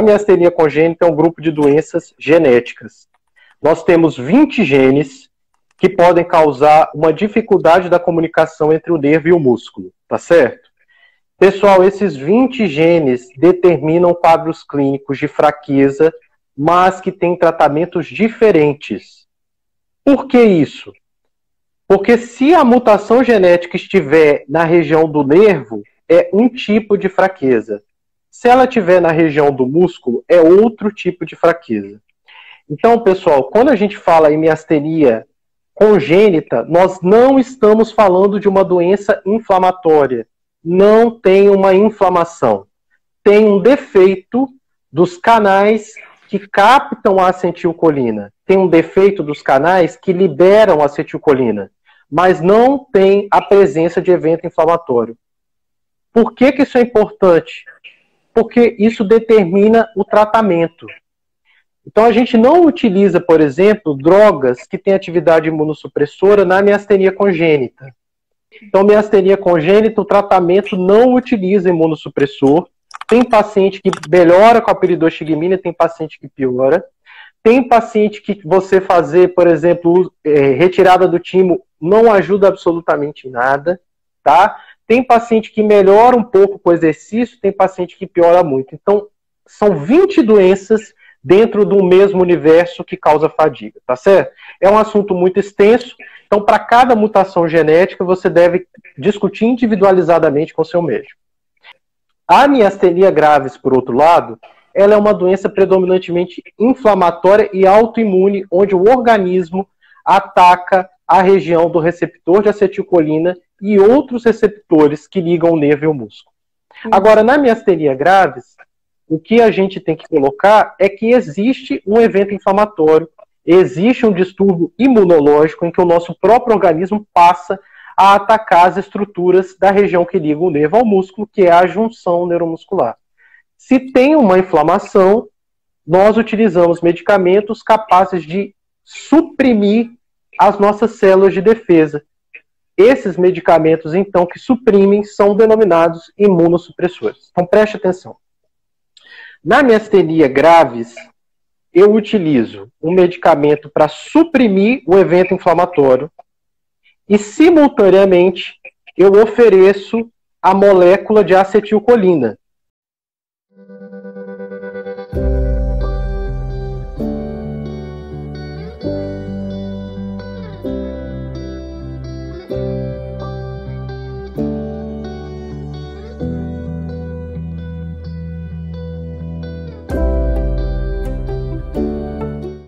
a miastenia congênita é um grupo de doenças genéticas. Nós temos 20 genes que podem causar uma dificuldade da comunicação entre o nervo e o músculo, tá certo? Pessoal, esses 20 genes determinam quadros clínicos de fraqueza, mas que têm tratamentos diferentes. Por que isso? Porque se a mutação genética estiver na região do nervo, é um tipo de fraqueza. Se ela estiver na região do músculo, é outro tipo de fraqueza. Então, pessoal, quando a gente fala em miastenia congênita, nós não estamos falando de uma doença inflamatória. Não tem uma inflamação. Tem um defeito dos canais que captam a acetilcolina. Tem um defeito dos canais que liberam a acetilcolina. Mas não tem a presença de evento inflamatório. Por que, que isso é importante? Porque isso determina o tratamento. Então a gente não utiliza, por exemplo, drogas que têm atividade imunossupressora na miastenia congênita. Então, miastenia congênita, o tratamento não utiliza imunossupressor. Tem paciente que melhora com a peridoxigmina, tem paciente que piora. Tem paciente que você fazer, por exemplo, é, retirada do timo não ajuda absolutamente nada, tá? Tem paciente que melhora um pouco com o exercício, tem paciente que piora muito. Então, são 20 doenças dentro do mesmo universo que causa fadiga, tá certo? É um assunto muito extenso, então para cada mutação genética você deve discutir individualizadamente com o seu médico. A miastenia graves, por outro lado, ela é uma doença predominantemente inflamatória e autoimune, onde o organismo ataca a região do receptor de acetilcolina e outros receptores que ligam o nervo e o músculo. Agora, na miastenia graves, o que a gente tem que colocar é que existe um evento inflamatório, existe um distúrbio imunológico em que o nosso próprio organismo passa a atacar as estruturas da região que liga o nervo ao músculo, que é a junção neuromuscular. Se tem uma inflamação, nós utilizamos medicamentos capazes de suprimir as nossas células de defesa. Esses medicamentos, então, que suprimem, são denominados imunossupressores. Então, preste atenção. Na miastenia graves, eu utilizo um medicamento para suprimir o evento inflamatório e, simultaneamente, eu ofereço a molécula de acetilcolina,